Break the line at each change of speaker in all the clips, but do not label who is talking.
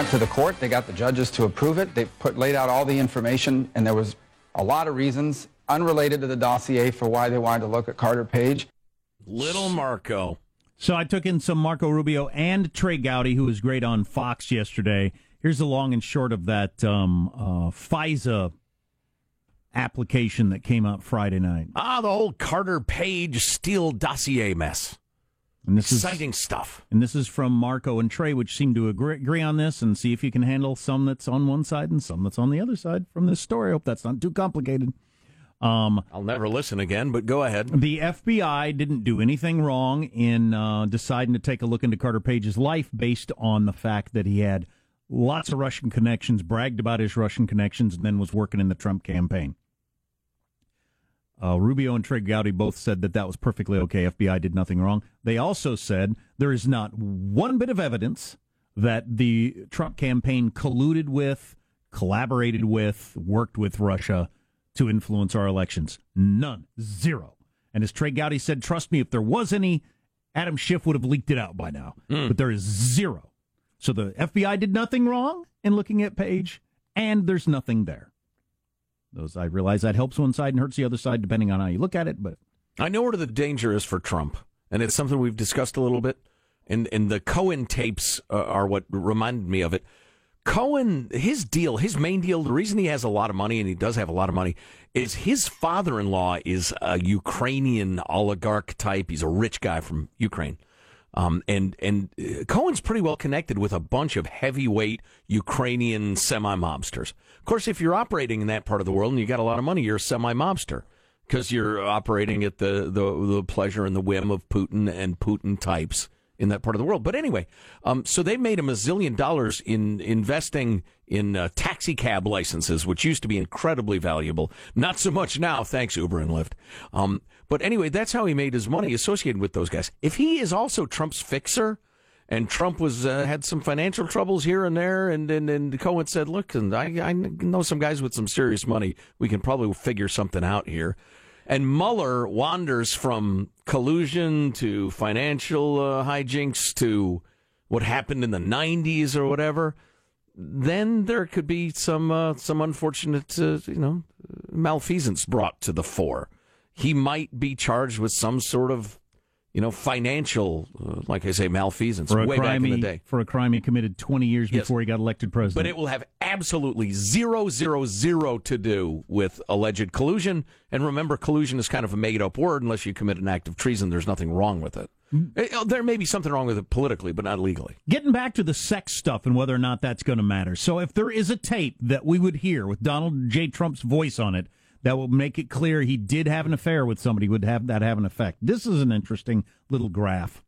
They went to the court. They got the judges to approve it. They put laid out all the information, and there was a lot of reasons unrelated to the dossier for why they wanted to look at Carter Page.
Little Marco.
So I took in some Marco Rubio and Trey Gowdy, who was great on Fox yesterday. Here's the long and short of that um, uh, FISA application that came out Friday night.
Ah, the whole Carter Page Steele dossier mess.
And this
Exciting
is,
stuff.
And this is from Marco and Trey, which seem to agree, agree on this and see if you can handle some that's on one side and some that's on the other side from this story. Hope that's not too complicated. Um,
I'll never listen again, but go ahead.
The FBI didn't do anything wrong in uh, deciding to take a look into Carter Page's life based on the fact that he had lots of Russian connections, bragged about his Russian connections, and then was working in the Trump campaign. Uh, Rubio and Trey Gowdy both said that that was perfectly okay. FBI did nothing wrong. They also said there is not one bit of evidence that the Trump campaign colluded with, collaborated with, worked with Russia to influence our elections. None. Zero. And as Trey Gowdy said, trust me, if there was any, Adam Schiff would have leaked it out by now.
Mm.
But there is zero. So the FBI did nothing wrong in looking at Page, and there's nothing there. Those I realize that helps one side and hurts the other side depending on how you look at it, but
I know where the danger is for Trump, and it's something we've discussed a little bit. And and the Cohen tapes uh, are what reminded me of it. Cohen, his deal, his main deal, the reason he has a lot of money, and he does have a lot of money, is his father-in-law is a Ukrainian oligarch type. He's a rich guy from Ukraine. Um, and and uh, Cohen's pretty well connected with a bunch of heavyweight Ukrainian semi mobsters. Of course, if you're operating in that part of the world and you got a lot of money, you're a semi mobster because you're operating at the, the the pleasure and the whim of Putin and Putin types in that part of the world. But anyway, um, so they made a mazillion dollars in investing in uh, taxi cab licenses, which used to be incredibly valuable. Not so much now, thanks Uber and Lyft. Um, but anyway, that's how he made his money associated with those guys. If he is also Trump's fixer, and Trump was uh, had some financial troubles here and there, and and, and Cohen said, "Look, and I, I know some guys with some serious money. We can probably figure something out here." And Mueller wanders from collusion to financial uh, hijinks to what happened in the '90s or whatever. Then there could be some uh, some unfortunate, uh, you know, malfeasance brought to the fore he might be charged with some sort of, you know, financial, uh, like I say, malfeasance
for a
way
crime
back in the
he,
day.
For a crime he committed 20 years
Yes.
before he got elected president.
But it will have absolutely zero, zero, zero to do with alleged collusion. And remember, collusion is kind of a made up word. Unless you commit an act of treason, there's nothing wrong with it. Uh, There may be something wrong with it politically, but not legally.
Getting back to the sex stuff and whether or not that's going to matter. So, if there is a tape that we would hear with Donald J. Trump's voice on it that will make it clear he did have an affair with somebody, would have that have an effect. This is an interesting little graph.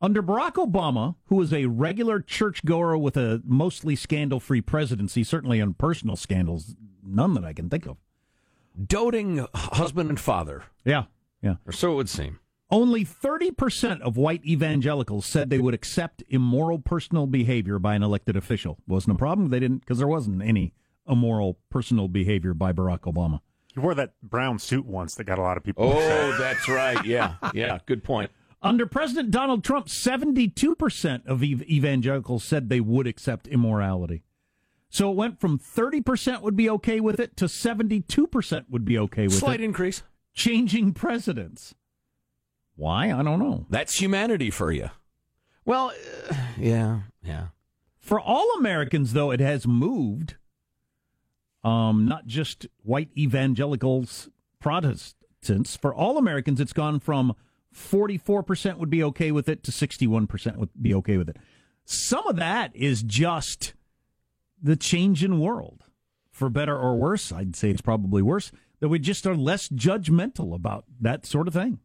Under Barack Obama, who was a regular churchgoer with a mostly scandal free presidency, certainly on personal scandals, none that I can think of.
Doting husband and father,
Yeah, yeah.
or so it would seem.
Only 30% of white evangelicals said they would accept immoral personal behavior by an elected official. Wasn't a problem. They didn't, because there wasn't any immoral personal behavior by Barack Obama.
He wore that brown suit once that got a lot of people.
Oh, that's right. Yeah, yeah. Good point.
Under President Donald Trump, 72% of ev- evangelicals said they would accept immorality. So it went from 30% would be okay with it to 72% would be okay with
Slight
it.
Slight increase.
Changing presidents. Why? I don't know.
That's humanity for you. Well, uh, yeah, yeah.
For all Americans, though, it has moved. Um, not just white evangelicals, Protestants. For all Americans, it's gone from 44% would be okay with it to 61% would be okay with it. Some of that is just the change in world. For better or worse, I'd say it's probably worse, that we just are less judgmental about that sort of thing.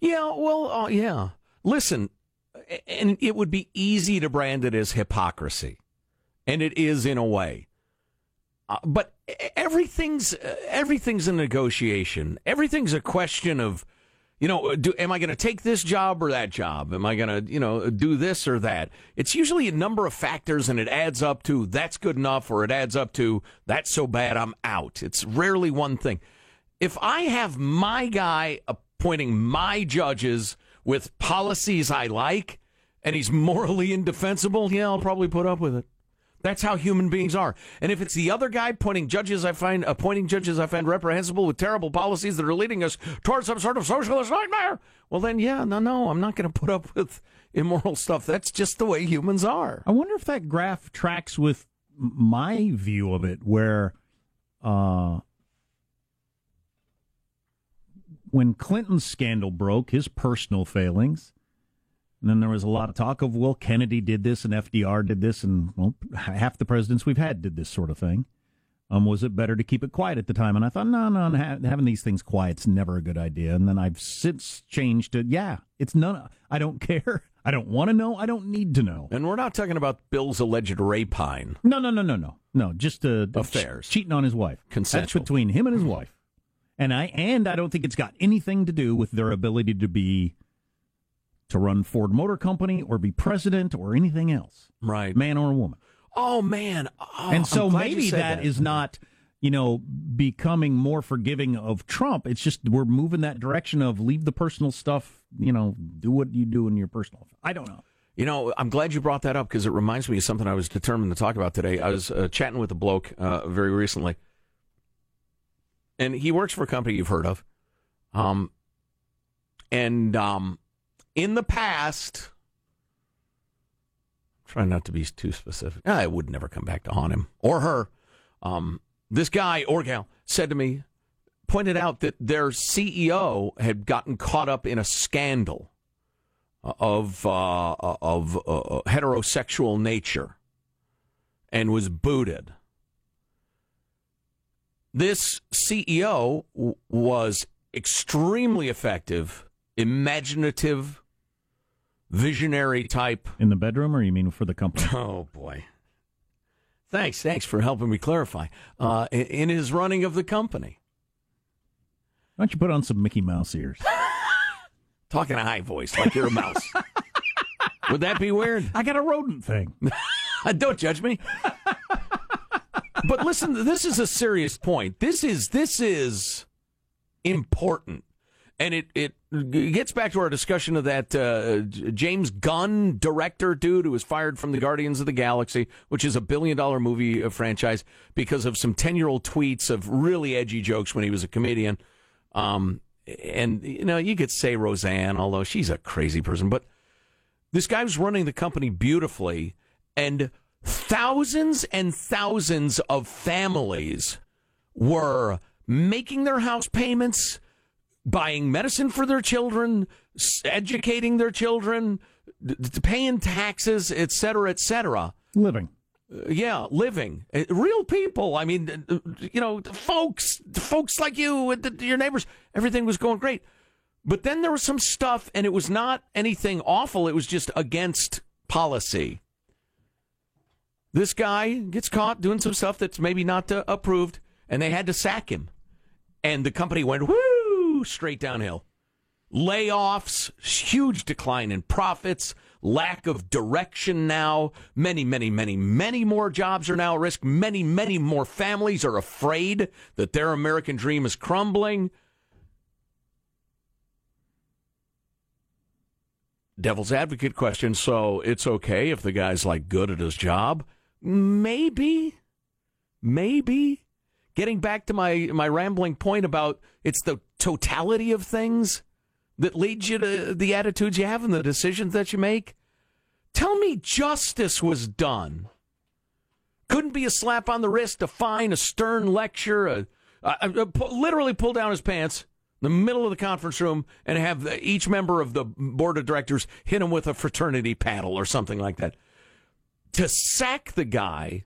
Yeah, well, uh, yeah. Listen, and it would be easy to brand it as hypocrisy, and it is in a way. Uh, but everything's uh, everything's a negotiation. Everything's a question of, you know, do, am I going to take this job or that job? Am I going to, you know, do this or that? It's usually a number of factors, and it adds up to that's good enough, or it adds up to that's so bad I'm out. It's rarely one thing. If I have my guy appointing my judges with policies I like, and he's morally indefensible, yeah, I'll probably put up with it. That's how human beings are. And if it's the other guy pointing judges I find appointing judges I find reprehensible with terrible policies that are leading us towards some sort of socialist nightmare, well then yeah, no, no, I'm not going to put up with immoral stuff. That's just the way humans are.
I wonder if that graph tracks with my view of it, where uh, when Clinton's scandal broke, his personal failings, and then there was a lot of talk of, well, Kennedy did this and FDR did this, and well, half the presidents we've had did this sort of thing. Um, was it better to keep it quiet at the time? And I thought, no, no, ha- having these things quiet's never a good idea. And then I've since changed to, yeah, it's none. I don't care. I don't want to know. I don't need to know.
And we're not talking about Bill's alleged rapine.
No, no, no, no, no, no. Just uh,
affairs,
cheating on his wife.
Consensual.
That's between him and his wife. And I and I don't think it's got anything to do with their ability to be to run Ford Motor Company or be president or anything else.
Right.
Man or woman.
Oh man. Oh,
and so maybe
that,
that is not, you know, becoming more forgiving of Trump. It's just we're moving that direction of leave the personal stuff, you know, do what you do in your personal. I don't know.
You know, I'm glad you brought that up because it reminds me of something I was determined to talk about today. I was uh, chatting with a bloke uh, very recently, and he works for a company you've heard of. Um, and um, in the past, try not to be too specific. I would never come back to haunt him or her. Um, this guy or gal said to me, pointed out that their CEO had gotten caught up in a scandal of uh, of uh, heterosexual nature and was booted. This CEO w- was extremely effective, imaginative, visionary type.
In the bedroom, or you mean for the company?
Oh, boy. Thanks. Thanks for helping me clarify. Uh, in, in his running of the company.
Why don't you put on some Mickey Mouse ears?
Talking a high voice like you're a mouse. Would that be weird?
I got a rodent thing.
Don't judge me. but listen, this is a serious point. This is this is important and it it gets back to our discussion of that uh, James Gunn director dude who was fired from the Guardians of the Galaxy, which is a billion dollar movie uh, franchise, because of some ten year old tweets of really edgy jokes when he was a comedian. Um, and you know, you could say Roseanne, although she's a crazy person, but this guy was running the company beautifully, and thousands and thousands of families were making their house payments buying medicine for their children, educating their children, paying taxes, et cetera, et cetera.
Living.
Uh, yeah, living. Uh, real people. I mean, uh, you know, folks, folks like you, your neighbors, everything was going great. But then there was some stuff, and it was not anything awful. It was just against policy. This guy gets caught doing some stuff that's maybe not uh, approved, and they had to sack him. And the company went, straight downhill. Layoffs, huge decline in profits, lack of direction now. Many, many, many, many more jobs are now at risk. Many, many more families are afraid that their American dream is crumbling. Devil's advocate question so it's okay if the guy's like good at his job? Maybe. Maybe. Getting back to my, my rambling point about it's the totality of things that leads you to the attitudes you have and the decisions that you make? Tell me justice was done. Couldn't be a slap on the wrist, a fine, a stern lecture, a, a, a, literally pull down his pants in the middle of the conference room and have each member of the board of directors hit him with a fraternity paddle or something like that. To sack the guy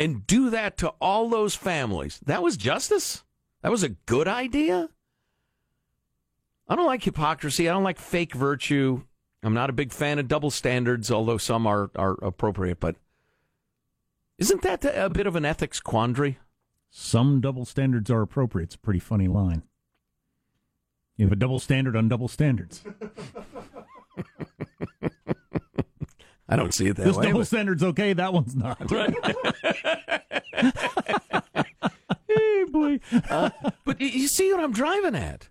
and do that to all those families, that was justice? That was a good idea? I don't like hypocrisy. I don't like fake virtue. I'm not a big fan of double standards, although some are, are appropriate. But isn't that a bit of an ethics quandary?
Some double standards are appropriate. It's a pretty funny line. You have a double standard on double standards.
I don't see it that
this
way.
This double but... standard's okay. That one's not. Right.
boy. Uh, but you see what I'm driving at.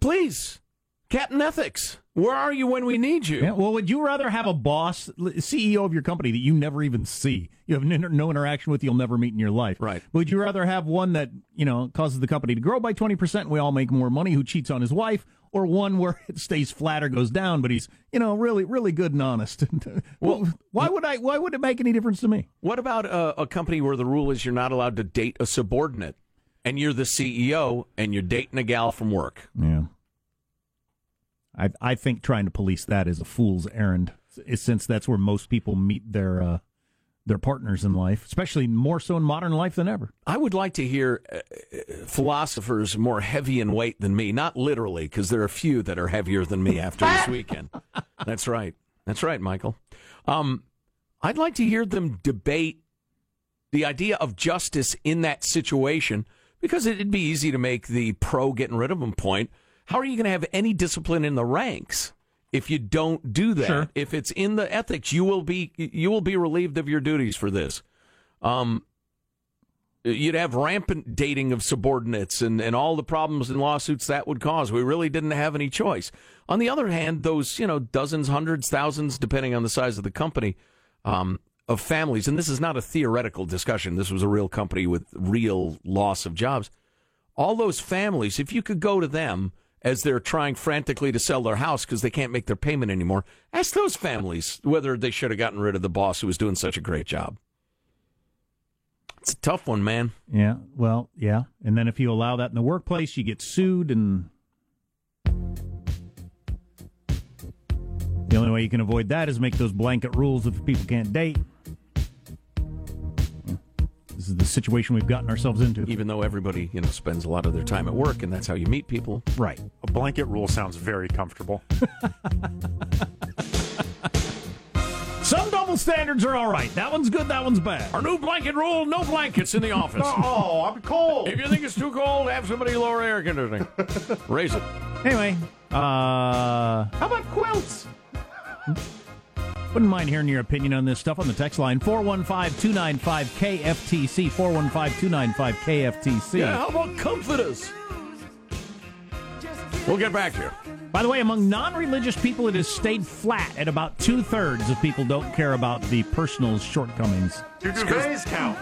Please Captain Ethics, where are you when we need you?
Yeah, well, would you rather have a boss, CEO of your company that you never even see? You have no interaction with, you'll never meet in your life.
Right.
Would you rather have one that, you know, causes the company to grow by 20% and we all make more money who cheats on his wife, or one where it stays flat or goes down, but he's, you know, really, really good and honest? well, why would I, why would it make any difference to me?
What about a, a company where the rule is you're not allowed to date a subordinate and you're the CEO and you're dating a gal from work?
Yeah. I I think trying to police that is a fool's errand, since that's where most people meet their uh, their partners in life, especially more so in modern life than ever.
I would like to hear uh, philosophers more heavy in weight than me, not literally, because there are a few that are heavier than me after this weekend. That's right. That's right, Michael. Um, I'd like to hear them debate the idea of justice in that situation because it'd be easy to make the pro getting rid of them point how are you going to have any discipline in the ranks if you don't do that?
Sure.
If it's in the ethics, you will be you will be relieved of your duties for this. Um, you'd have rampant dating of subordinates and, and all the problems and lawsuits that would cause. We really didn't have any choice. On the other hand, those, you know, dozens, hundreds, thousands, depending on the size of the company, um, of families, and this is not a theoretical discussion, this was a real company with real loss of jobs. All those families, if you could go to them as they're trying frantically to sell their house because they can't make their payment anymore. Ask those families whether they should have gotten rid of the boss who was doing such a great job. It's a tough one, man.
Yeah, well, yeah. And then if you allow that in the workplace, you get sued, and the only way you can avoid that is make those blanket rules if people can't date. This is the situation we've gotten ourselves into.
Even though everybody, you know, spends a lot of their time at work and that's how you meet people.
Right.
A blanket rule sounds very comfortable.
Some double standards are all right. That one's good, that one's bad.
Our new blanket rule no blankets in the office.
oh, I'm cold.
If you think it's too cold, have somebody lower air conditioning. Raise it.
Anyway, uh, how about quilts? Wouldn't mind hearing your opinion on this stuff on the text line 415 295 KFTC. 415 295 KFTC.
Yeah, how about comforters? We'll get back here.
By the way, among non religious people, it has stayed flat at about two thirds of people don't care about the personal shortcomings.
Do duvets count?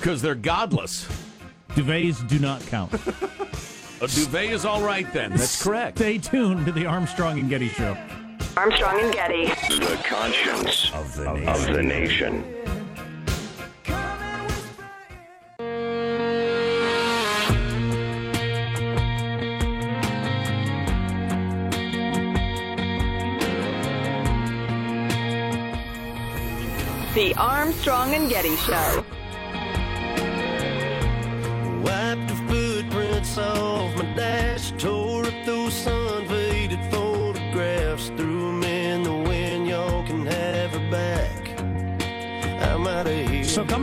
Because they're godless.
Duvets do not count.
A duvet is all right then. That's correct.
Stay tuned to the Armstrong and Getty Show.
Armstrong and Getty.
The conscience of the nation. Of the nation.
The Armstrong and Getty Show.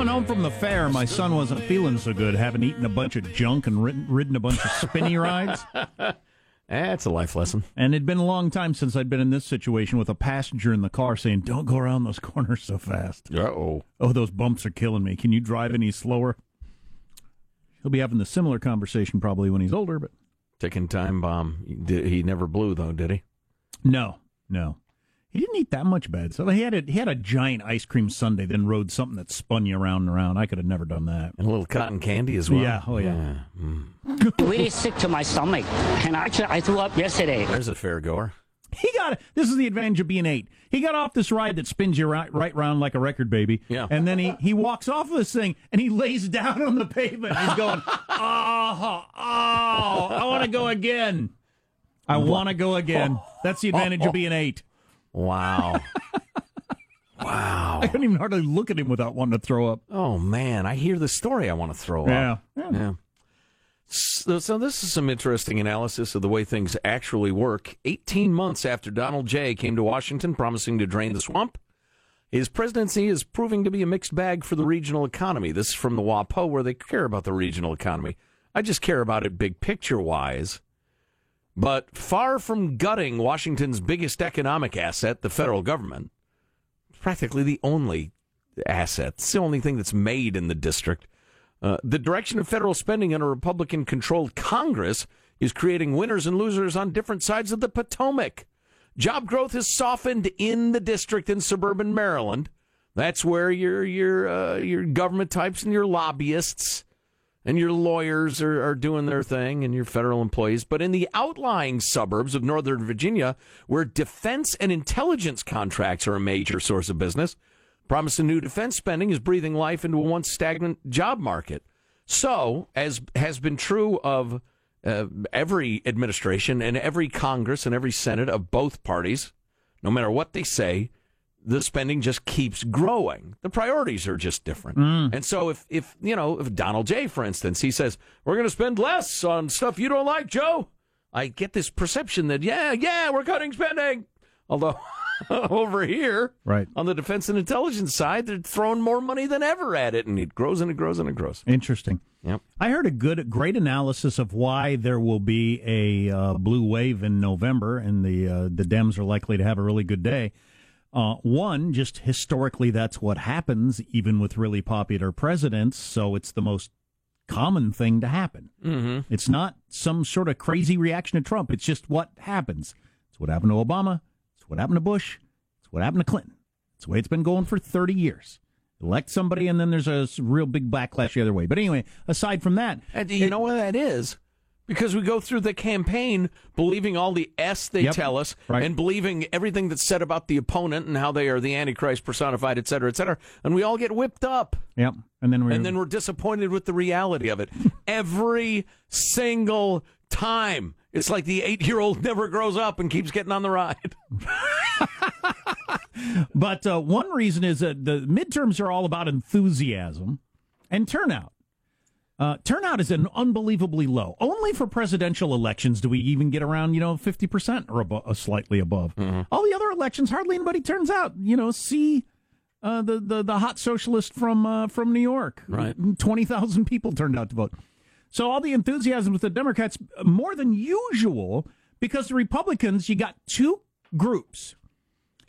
Coming home from the fair, my son wasn't feeling so good, having eaten a bunch of junk and ridden, ridden a bunch of spinny rides.
That's a life lesson.
And it'd been a long time since I'd been in this situation with a passenger in the car saying, Don't go around those corners so fast.
Uh oh.
Oh, those bumps are killing me. Can you drive any slower? He'll be having the similar conversation probably when he's older, but
Ticking time bomb. He, he never blew though, did he?
no, no. He didn't eat that much bad. So he had a he had a giant ice cream sundae, then rode something that spun you around and around. I could have never done that.
And a little cotton candy as well.
Yeah, oh yeah. Hmm.
really sick to my stomach. And actually, I threw up yesterday.
There's a fair goer.
He got this is the advantage of being eight. He got off this ride that spins you right right round like a record baby.
Yeah.
And then he he walks off of this thing and he lays down on the pavement. He's going, oh, oh, I want to go again. I want to go again. That's the advantage of being eight.
Wow. wow.
I couldn't even hardly look at him without wanting to throw up.
Oh man, I hear the story. I want to throw up.
Yeah.
Yeah. So, so this is some interesting analysis of the way things actually work. 18 months after Donald J. came to Washington promising to drain the swamp, his presidency is proving to be a mixed bag for the regional economy. This is from the WAPO, where they care about the regional economy. I just care about it big picture wise. But far from gutting Washington's biggest economic asset, the federal government, practically the only asset, it's the only thing that's made in the district. Uh, the direction of federal spending in a Republican controlled Congress is creating winners and losers on different sides of the Potomac. Job growth has softened in the district in suburban Maryland. That's where your your uh, your government types and your lobbyists and your lawyers are, are doing their thing and your federal employees. But in the outlying suburbs of Northern Virginia, where defense and intelligence contracts are a major source of business, promising new defense spending is breathing life into a once stagnant job market. So, as has been true of uh, every administration and every Congress and every Senate of both parties, no matter what they say, the spending just keeps growing. The priorities are just different. And so if if you know, if Donald J, for instance, he says, We're gonna spend less on stuff you don't like, Joe, I get this perception that yeah, yeah, we're cutting spending. Although over here,
Right.
on the defense and intelligence side, they're throwing more money than ever at it, and it grows and it grows and it grows.
Interesting.
Yep.
I heard a good, great analysis of why there will be a uh, blue wave in November, and the uh, the Dems are likely to have a really good day. Uh, one, just historically, that's what happens, even with really popular presidents. So it's the most common thing to happen. Mm-hmm. It's not some sort of crazy reaction to Trump. It's just what happens. It's what happened to Obama. It's what happened to Bush. It's what happened to Clinton. It's the way it's been going for 30 years. Elect somebody, and then there's a real big backlash the other way. But anyway, aside from that,
And you know what that is? Because we go through the campaign believing all the S they
Yep.
tell us
Right.
and believing everything that's said about the opponent and how they are the Antichrist personified, et cetera, et cetera. And we all get whipped up.
yep, and then we
And then we're disappointed with the reality of it. Every single time. It's like the eight year old never grows up and keeps getting on the ride.
But uh, one reason is that the midterms are all about enthusiasm and turnout. Uh, turnout is an unbelievably low. Only for presidential elections do we even get around, you know, fifty percent or abo- uh, slightly above. All the other elections, hardly anybody turns out. You know, see uh, the, the the hot socialist from uh, from New York.
Right.
twenty thousand people turned out to vote. So all the enthusiasm with the Democrats more than usual because the Republicans, you got two groups.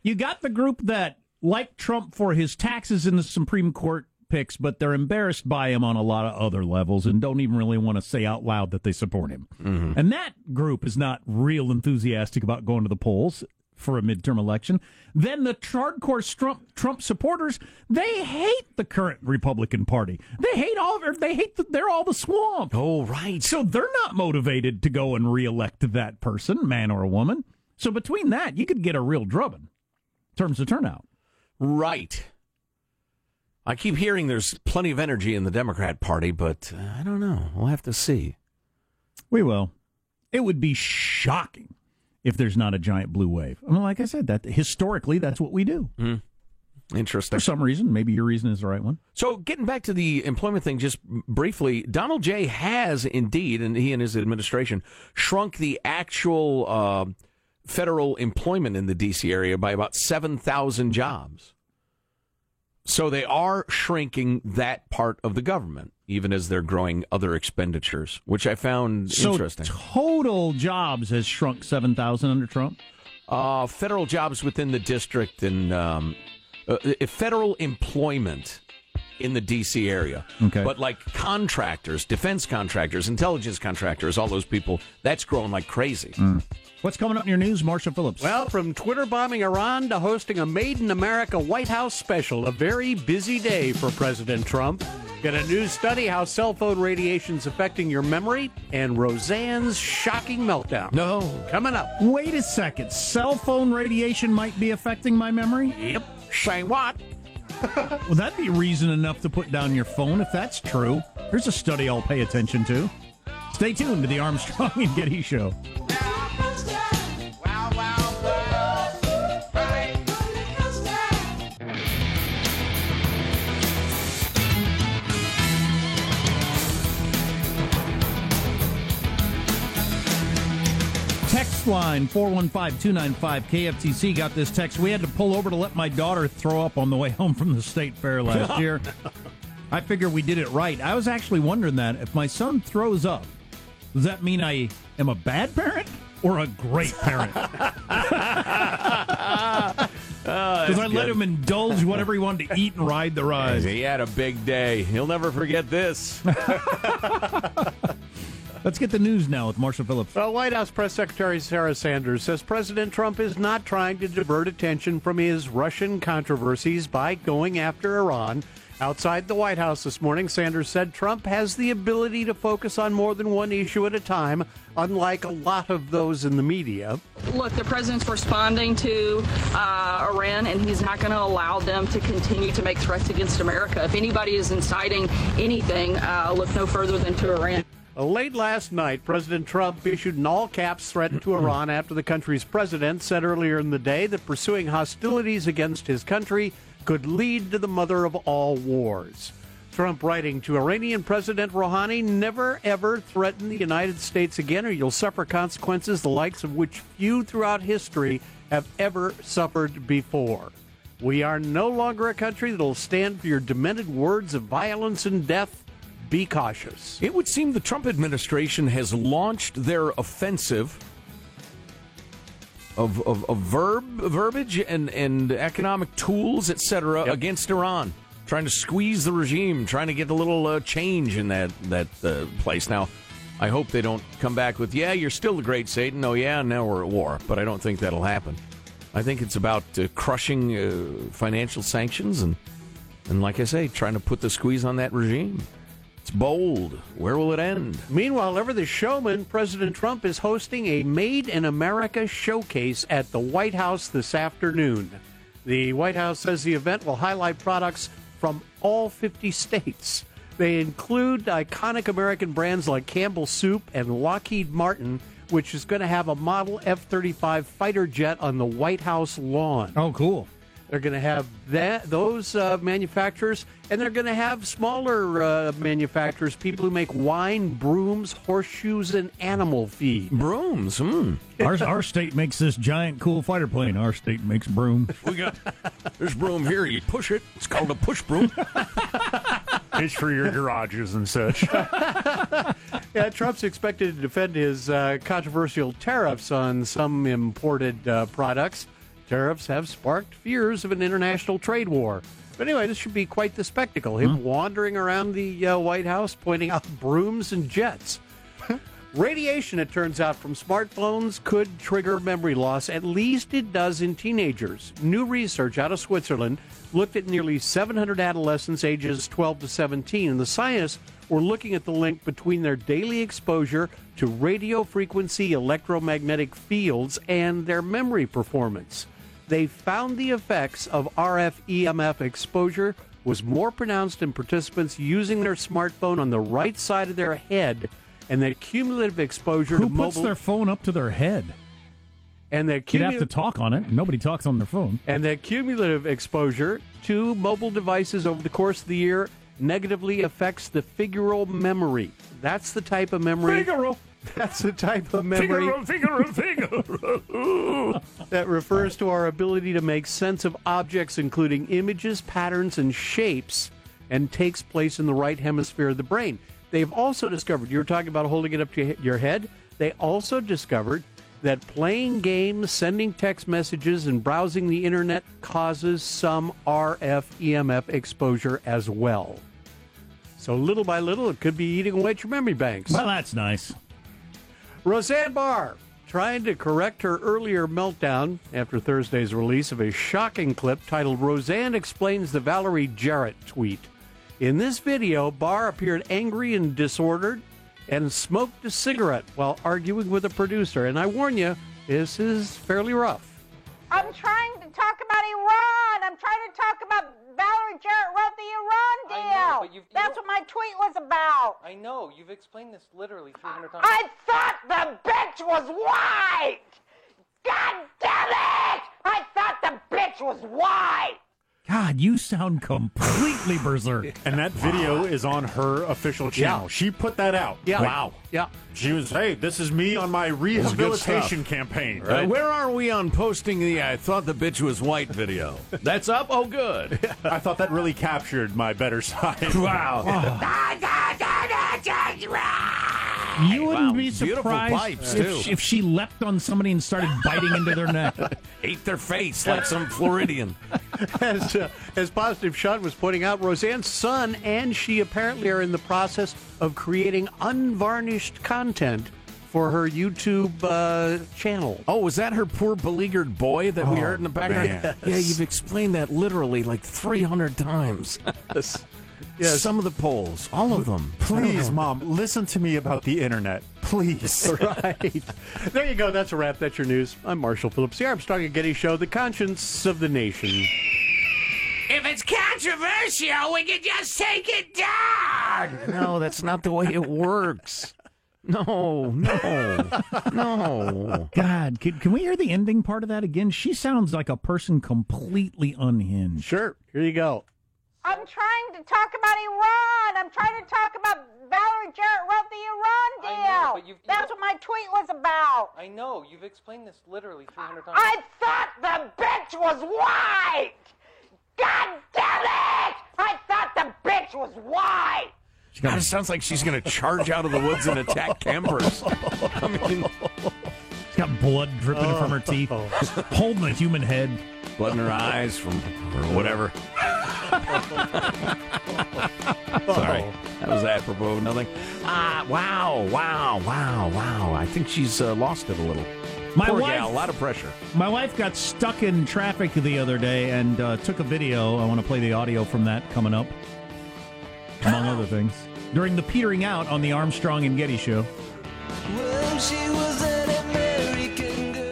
You got the group that like Trump for his taxes in the Supreme Court picks, but they're embarrassed by him on a lot of other levels and don't even really want to say out loud that they support him. Mm-hmm. And that group is not real enthusiastic about going to the polls for a midterm election. Then the hardcore Trump Trump supporters, they hate the current Republican Party. They hate all. They hate the, they're all the swamp.
Oh, right.
So they're not motivated to go and reelect that person, man or woman. So between that, you could get a real drubbing in terms of turnout.
Right. I keep hearing there's plenty of energy in the Democrat Party, but uh, I don't know. We'll have to see.
We will. It would be shocking if there's not a giant blue wave. I mean, like I said, that historically that's what we do.
Interesting.
For some reason, maybe your reason is the right one.
So, getting back to the employment thing, just briefly, Donald J. has indeed, and he and his administration, shrunk the actual uh, federal employment in the D.C. area by about 7,000 jobs. So, they are shrinking that part of the government, even as they're growing other expenditures, which I found
So
interesting.
total jobs has shrunk seven thousand under Trump.
Uh, federal jobs within the district and um, uh, federal employment in the D.C. area.
Okay.
But like contractors, defense contractors, intelligence contractors, all those people, that's growing like crazy. Mm.
What's coming up in your news, Marshall Phillips?
Well, from Twitter bombing Iran to hosting a Made in America White House special, a very busy day for President Trump. Get a new study how cell phone radiation's affecting your memory, and Roseanne's shocking meltdown.
No.
Coming up.
wait a second. Cell phone radiation might be affecting my memory.
Yep. Say what?
Well, that'd be reason enough to put down your phone if that's true. Here's a study I'll pay attention to. Stay tuned to the Armstrong and Getty Show. Text line 415-295-KFTC got this text. We had to pull over to let my daughter throw up on the way home from the state fair last year. I figure we did it right. I was actually wondering that if my son throws up, does that mean I am a bad parent or a great parent? Because I let him indulge whatever he wanted to eat and ride the ride.
He had a big day. He'll never forget this.
Let's get the news now with Marshall Phillips.
Well, White House Press Secretary Sarah Sanders says President Trump is not trying to divert attention from his Russian controversies by going after Iran. Outside the White House this morning, Sanders said Trump has the ability to focus on more than one issue at a time, unlike a lot of those in the media.
Look, the president's responding to uh, Iran, and he's not going to allow them to continue to make threats against America. If anybody is inciting anything, uh, look no further than to Iran.
Uh, late last night, President Trump issued an all caps threat to Iran after the country's president said earlier in the day that pursuing hostilities against his country could lead to the mother of all wars. Trump writing to Iranian President Rouhani, never ever threaten the United States again, or you'll suffer consequences the likes of which few throughout history have ever suffered before. We are no longer a country that'll stand for your demented words of violence and death. Be cautious.
It would seem the Trump administration has launched their offensive of, of, of verb verbiage and, and economic tools, etc.,
Yep.
against Iran, trying to squeeze the regime, trying to get a little uh, change in that that uh, place. Now, I hope they don't come back with, "Yeah, you're still the great Satan." Oh, yeah, now we're at war, but I don't think that'll happen. I think it's about uh, crushing uh, financial sanctions and and, like I say, trying to put the squeeze on that regime. It's bold. Where will it end?
Meanwhile, ever the showman, President Trump is hosting a Made in America showcase at the White House this afternoon. The White House says the event will highlight products from all 50 states. They include iconic American brands like Campbell Soup and Lockheed Martin, which is going to have a model F 35 fighter jet on the White House lawn.
Oh, cool.
They're going to have that those uh, manufacturers, and they're going to have smaller uh, manufacturers, people who make wine, brooms, horseshoes, and animal feed.
Brooms. Hmm.
Our, our state makes this giant, cool fighter plane. Our state makes broom.
We got there's broom here. You push it. It's called a push broom.
It's for your garages and such.
Yeah, Trump's expected to defend his uh, controversial tariffs on some imported uh, products. Tariffs have sparked fears of an international trade war. But anyway, this should be quite the spectacle. Him wandering around the uh, White House pointing out brooms and jets. Radiation, it turns out, from smartphones could trigger memory loss. At least it does in teenagers. New research out of Switzerland looked at nearly 700 adolescents ages 12 to 17, and the scientists were looking at the link between their daily exposure to radio frequency electromagnetic fields and their memory performance. They found the effects of RF EMF exposure was more pronounced in participants using their smartphone on the right side of their head and the cumulative exposure
Who
to
puts
mobile
their phone up to their head?
and the
You'd have to
cumulative
talk on it. Nobody talks on their phone.
and the cumulative exposure to mobile devices over the course of the year negatively affects the figural memory. That's the type of memory.
Figaro.
That's the type of memory
Figaro, Figaro, Figaro.
that refers to our ability to make sense of objects, including images, patterns, and shapes, and takes place in the right hemisphere of the brain. They've also discovered, you were talking about holding it up to your head, they also discovered that playing games, sending text messages, and browsing the internet causes some RF EMF exposure as well. So little by little, it could be eating away at your memory banks.
Well, that's nice.
Roseanne Barr trying to correct her earlier meltdown after Thursday's release of a shocking clip titled Roseanne Explains the Valerie Jarrett tweet. In this video, Barr appeared angry and disordered and smoked a cigarette while arguing with a producer. And I warn you, this is fairly rough.
I'm trying to talk about Iran. I'm trying to talk about Valerie Jarrett wrote the Iran deal.
Know, you've-
That's
don't-
what my tweet was about.
I know. You've explained this literally 300 times.
I thought the bitch was white. God damn it! I thought the bitch was white.
God, you sound completely berserk.
And that video is on her official channel.
Yeah.
She put that out.
Yeah.
Like,
Yeah.
She was, hey, this is me on my rehabilitation
stuff.
campaign.
Uh, where are we on posting the I thought the bitch was white video? That's up? Oh, good.
I thought that really captured my better side.
Wow.
You wouldn't
Wow,
be surprised
pipes,
if, she, if she leapt on somebody and started biting into their neck.
Ate their face like some Floridian.
as, uh, as Positive Shot was pointing out, Roseanne's son and she apparently are in the process of creating unvarnished content for her YouTube uh, channel.
Oh, was that her poor beleaguered boy that we
Oh,
heard in the background?
man.
Yeah, you've explained that literally like 300 times.
Yes.
Yeah, some of the polls, all of them.
Please, Mom, listen to me about the internet. Please.
right. There you go. That's a wrap. That's your news. I'm Marshall Phillips, the Armstrong and Getty Show, the conscience of the nation.
If it's controversial, we can just take it down.
No, that's not the way it works. No, no, no.
God, can, can we hear the ending part of that again? She sounds like a person completely unhinged.
Sure. Here you go.
I'm trying to talk about Iran. I'm trying to talk about Valerie Jarrett wrote the Iran deal.
I know, but you've- you
That's what my tweet was about.
I know. You've explained this literally 300 times.
I thought the bitch was white. God damn it! I thought the bitch was white.
God, it sounds like she's going to charge out of the woods and attack campers. I mean,
She's got blood dripping from her teeth, holding a human head.
blood in her eyes from or whatever. Sorry, that was apropos of nothing. Ah, wow, wow, wow, wow. I think she's uh, lost it a little.
My
Poor
wife-
gal, a lot of pressure.
My wife got stuck in traffic the other day and uh, took a video. I want to play the audio from that coming up, among other things. During the petering out on the Armstrong and Getty show.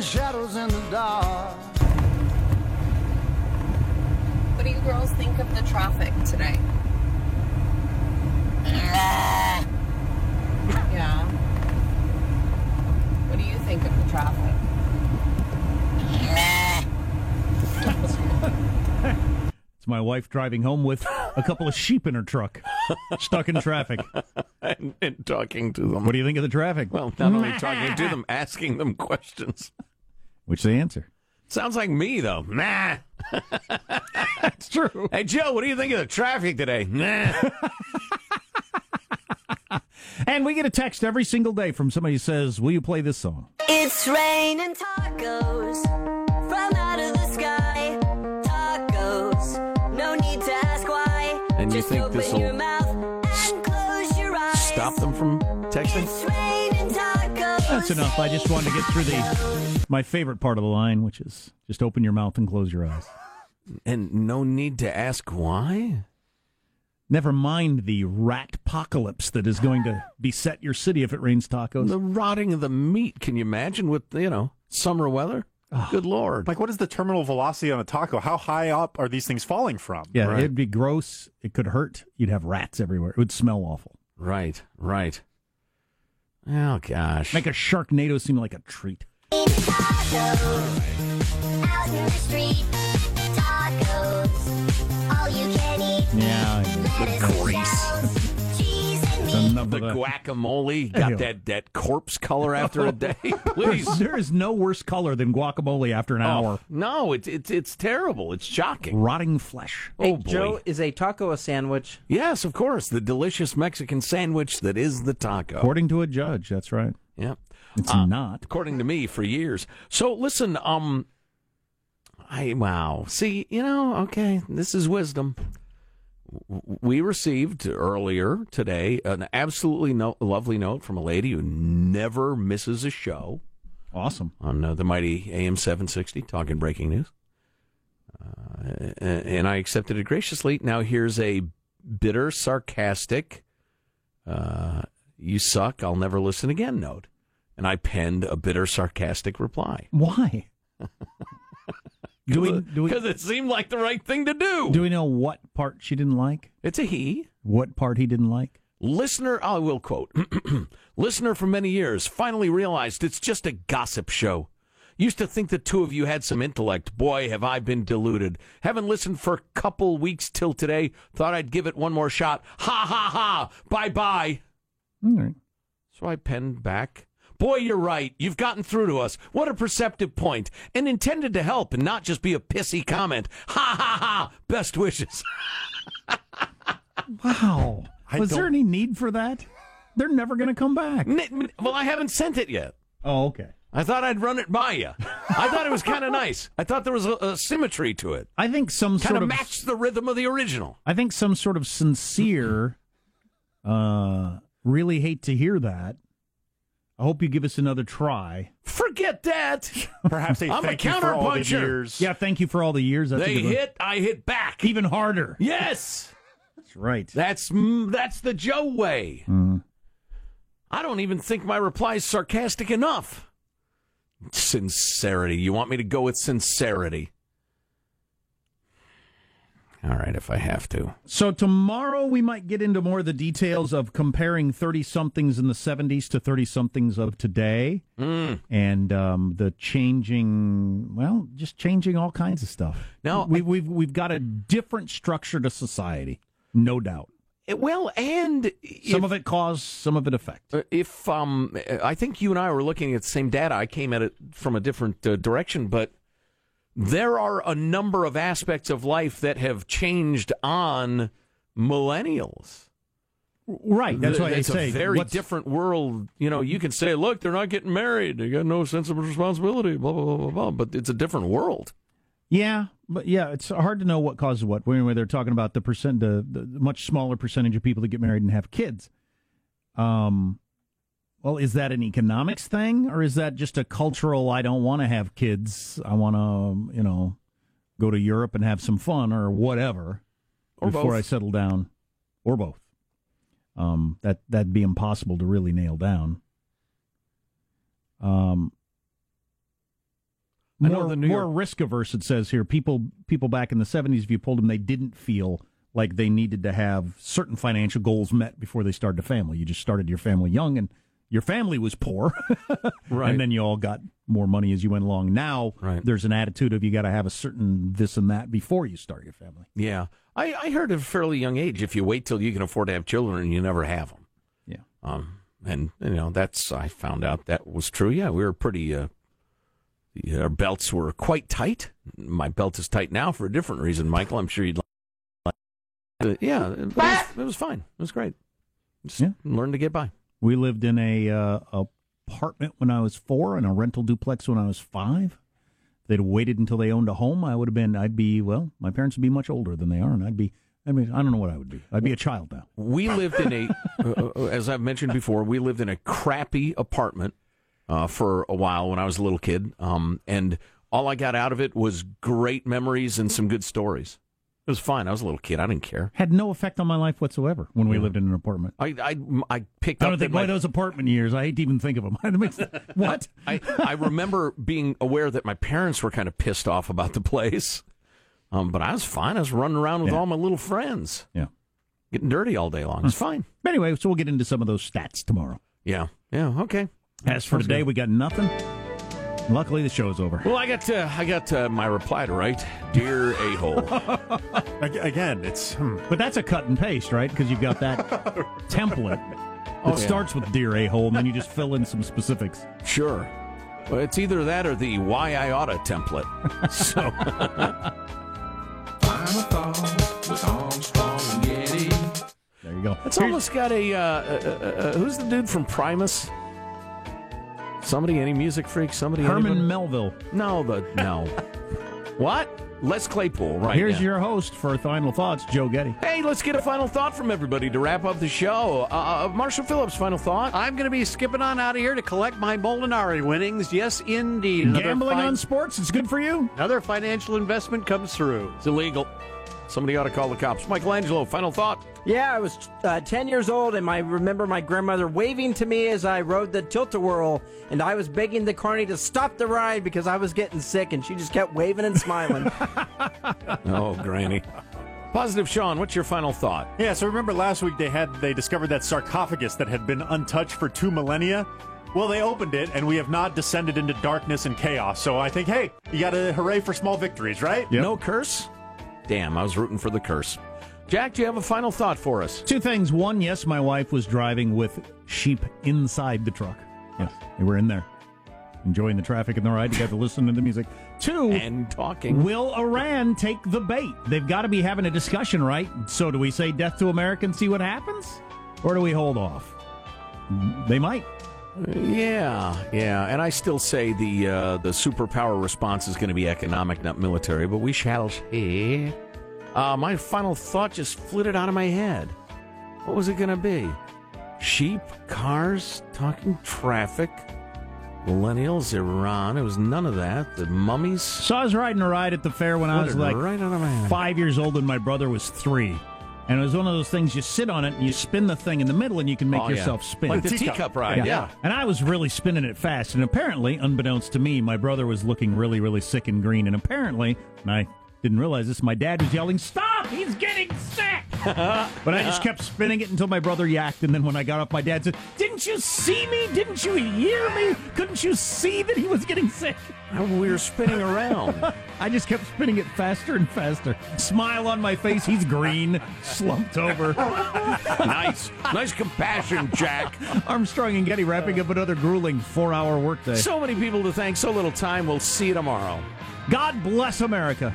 Throwing shadows in the dark.
What do you girls think of the traffic today? yeah. What do you think of the traffic?
It's my wife driving home with a couple of sheep in her truck, stuck in traffic.
and, and talking to them.
What do you think of the traffic?
Well, not only talking to them, asking them questions.
Which they answer.
Sounds like me, though. Nah.
That's true.
Hey, Joe, what do you think of the traffic today? Nah.
And we get a text every single day from somebody who says, Will you play this song?
It's raining tacos from out of the sky. Tacos, no need to ask why.
And you
Just
think
open
this'll
your mouth and close your eyes.
Stop them from texting?
It's raining tacos.
That's enough. I just wanted to get through the my favorite part of the line, which is just open your mouth and close your eyes.
And no need to ask why?
Never mind the rat apocalypse that is going to beset your city if it rains tacos.
The rotting of the meat. Can you imagine with, you know, summer weather? Good Lord.
Like, what is the terminal velocity on a taco? How high up are these things falling from?
Yeah,
Right.
it'd be gross. It could hurt. You'd have rats everywhere. It would smell awful.
Right, right. Oh, gosh.
Make a Sharknado seem like a treat.
Out the tacos, all you can eat.
Yeah,
Lettuce,
grease. The
of that.
guacamole
Ew.
got that, that corpse color after a day. Please.
There's- there is no worse color than guacamole after an hour.
Oh, no, it's it's it's terrible. It's shocking.
Rotting flesh.
Oh boy.
Joe, is a taco a sandwich?
Yes, of course. The delicious Mexican sandwich that is the taco.
According to a judge, that's right.
Yeah.
It's
Uh,
not.
According to me, for years. So listen, um I wow. See, you know, okay, this is wisdom. We received earlier today an absolutely no- lovely note from a lady who never misses a show
Awesome.
on uh, the mighty AM 760, talking breaking news. Uh, and I accepted it graciously. Now here's a bitter, sarcastic, uh, you suck, I'll never listen again note. And I penned a bitter, sarcastic reply.
Why? do we do we
Because it seemed like the right thing to do.
do we know what part she didn't like?
It's a he.
What part he didn't like?
Listener, I will quote, listener for many years finally realized it's just a gossip show. Used to think the two of you had some intellect. Boy, have I been deluded. Haven't listened for a couple weeks till today. Thought I'd give it one more shot. Ha ha ha! Bye bye.
All right.
So I penned back. Boy, you're right. You've gotten through to us. What a perceptive point, and intended to help and not just be a pissy comment. Ha ha ha! Best wishes.
Wow.
I
Was there
don't-
any need for that? They're never going to come back.
Well, I haven't sent it yet.
Oh, okay.
I thought I'd run it by you. I thought it was kind of nice. I thought there was a, a symmetry to it.
I think some
Kind
sort
of
of
matched the rhythm of the original.
I think some sort of sincere. Uh, really hate to hear that. I hope you give us another try.
Forget that.
Perhaps they
I'm a
thank you for all the
counterpuncher.
Yeah, thank you for all the years. That's a
They
good one.
hit, I hit back.
even harder.
Yes.
That's right.
That's that's the Joe way.
Mm.
I don't even think my reply is sarcastic enough. Sincerity. You want me to go with sincerity? All right, if I have to.
So tomorrow we might get into more of the details of comparing thirty somethings in the seventies to thirty somethings of today,
Mm.
and um, the changing. Well, just changing all kinds of stuff.
Now,
we, we've we've got a different structure to society, no doubt.
It- well, and
Some of it cause, some of it effect.
Uh, If um, I think you and I were looking at the same data. I came at it from a different uh, direction, but there are a number of aspects of life that have changed on millennials.
Right. That's why I
it's
say
very different world. You know, you can say, "Look, they're not getting married. They got no sense of responsibility." Blah blah blah blah blah. But it's a different world.
Yeah, but yeah, it's hard to know what causes what. Anyway, they're talking about the percent, the, the much smaller percentage of people that get married and have kids. Um, well, is that an economics thing, or is that just a cultural? I don't want to have kids. I want to, you know, go to Europe and have some fun or whatever
Or
before
both.
I settle down, or both. Um, that that'd be impossible to really nail down. Um,
I know
more,
the New
more
York-
risk averse. It says here, people people back in the seventies, if you told them they didn't feel like they needed to have certain financial goals met before they started a family, you just started your family young, and your family was poor,
Right.
and then you all got more money as you went along. Now
Right.
there's an attitude of you got to have a certain this and that before you start your family.
Yeah, I, I heard at a fairly young age, if you wait till you can afford to have children, you never have them.
Yeah.
Um, and you know that's I found out that was true. Yeah, we were pretty. Uh, our belts were quite tight. My belt is tight now for a different reason, Michael. I'm sure you'd like. Yeah, it was, it was fine. It was great. Just
Yeah.
learned to get by.
We lived in a uh, apartment when I was four and a rental duplex when I was five. They'd waited until they owned a home, I would have been. I'd be well. My parents would be much older than they are, and I'd be. I mean, I don't know what I would be. I'd be a child now.
We lived in a, uh, uh, as I've mentioned before, we lived in a crappy apartment uh, for a while when I was a little kid, um, and all I got out of it was great memories and some good stories. It was fine. I was a little kid. I didn't care.
Had no effect on my life whatsoever when we lived in an apartment.
I I, I picked
I don't think
my-
those apartment years. I hate to even think of them. What?
I, I remember being aware that my parents were kind of pissed off about the place. Um, but I was fine. I was running around with
Yeah.
all my little friends.
Yeah.
Getting dirty all day long. It's fine.
Anyway, so we'll get into some of those stats tomorrow.
Yeah. Yeah. Okay.
As for
Sounds
today,
good.
we got nothing. Luckily, the show's over.
Well, I got uh, I got uh, my reply to write. Dear a hole.
Again, it's hmm.
But that's a cut and paste, right? Because you've got that template.
Oh,
It
yeah.
starts with "Dear a hole," and then you just fill in some specifics.
Sure. Well, it's either that or the why I oughta template. So
Final thought with Armstrong and Getty.
There you go.
it's almost got a uh, uh, uh, uh, who's the dude from Primus? Somebody, any music freak? Somebody,
Herman
anybody?
Melville.
No, the no. what? Les Claypool, right?
Here's
yeah.
your host for Final Thoughts, Joe Getty.
Hey, let's get a final thought from everybody to wrap up the show. Uh, uh, Marshall Phillips, final thought.
I'm going to be skipping on out of here to collect my Molinari winnings. Yes, indeed. Another
Gambling
fin-
on sports, it's good for you.
Another financial investment comes through.
It's illegal. Somebody ought to call the cops. Michael Angelo, final thought.
Yeah, I was uh, 10 years old, and I remember my grandmother waving to me as I rode the tilt-a-whirl, and I was begging the carny to stop the ride because I was getting sick, and she just kept waving and smiling.
Oh, Granny. Positive Sean, what's your final thought?
Yeah, so remember last week they had they discovered that sarcophagus that had been untouched for two millennia. Well, they opened it, and we have not descended into darkness and chaos. So I think, hey, you got to hooray for small victories, right?
No curse? Damn, I was rooting for the curse. Jack, do you have a final thought for us?
Two things. One, yes, my wife was driving with sheep inside the truck. Yes, they were in there, enjoying the traffic and the ride. You got to listen to the music. Two,
and talking.
Will Iran take the bait? They've got to be having a discussion, right? So, do we say death to America and see what happens, or do we hold off? They might.
Yeah, yeah, and I still say the uh, the superpower response is going to be economic, not military. But we shall see. Uh, my final thought just flitted out of my head. What was it going to be? Sheep, cars, talking traffic, millennials, Iran. It was none of that. The mummies.
So I was riding a ride at the fair when I was like
right out of my
five years old, and my brother was three. And it was one of those things you sit on it and you spin the thing in the middle and you can make
Oh, yeah.
yourself spin.
Like the teacup teacup ride, yeah.
And I was really spinning it fast. And apparently, unbeknownst to me, my brother was looking really, really sick and green. And apparently, and I didn't realize this, my dad was yelling, Stop! He's getting sick! but I just kept spinning it until my brother yacked. And then when I got off, my dad said, Didn't you see me? Didn't you hear me? Couldn't you see that he was getting sick?
We were spinning around.
I just kept spinning it faster and faster. Smile on my face. He's green, slumped over.
nice. Nice compassion, Jack.
Armstrong and Getty wrapping up another grueling four hour workday.
So many people to thank, so little time. We'll see you tomorrow.
God bless America.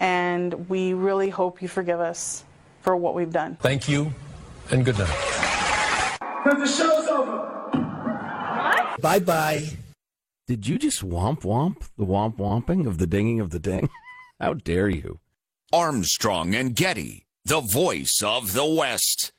and we really hope you forgive us for what we've done.
Thank you, and good night.
Because the show's over.
Bye bye.
Did you just womp womp the womp womping of the dinging of the ding? How dare you?
Armstrong and Getty, the voice of the West.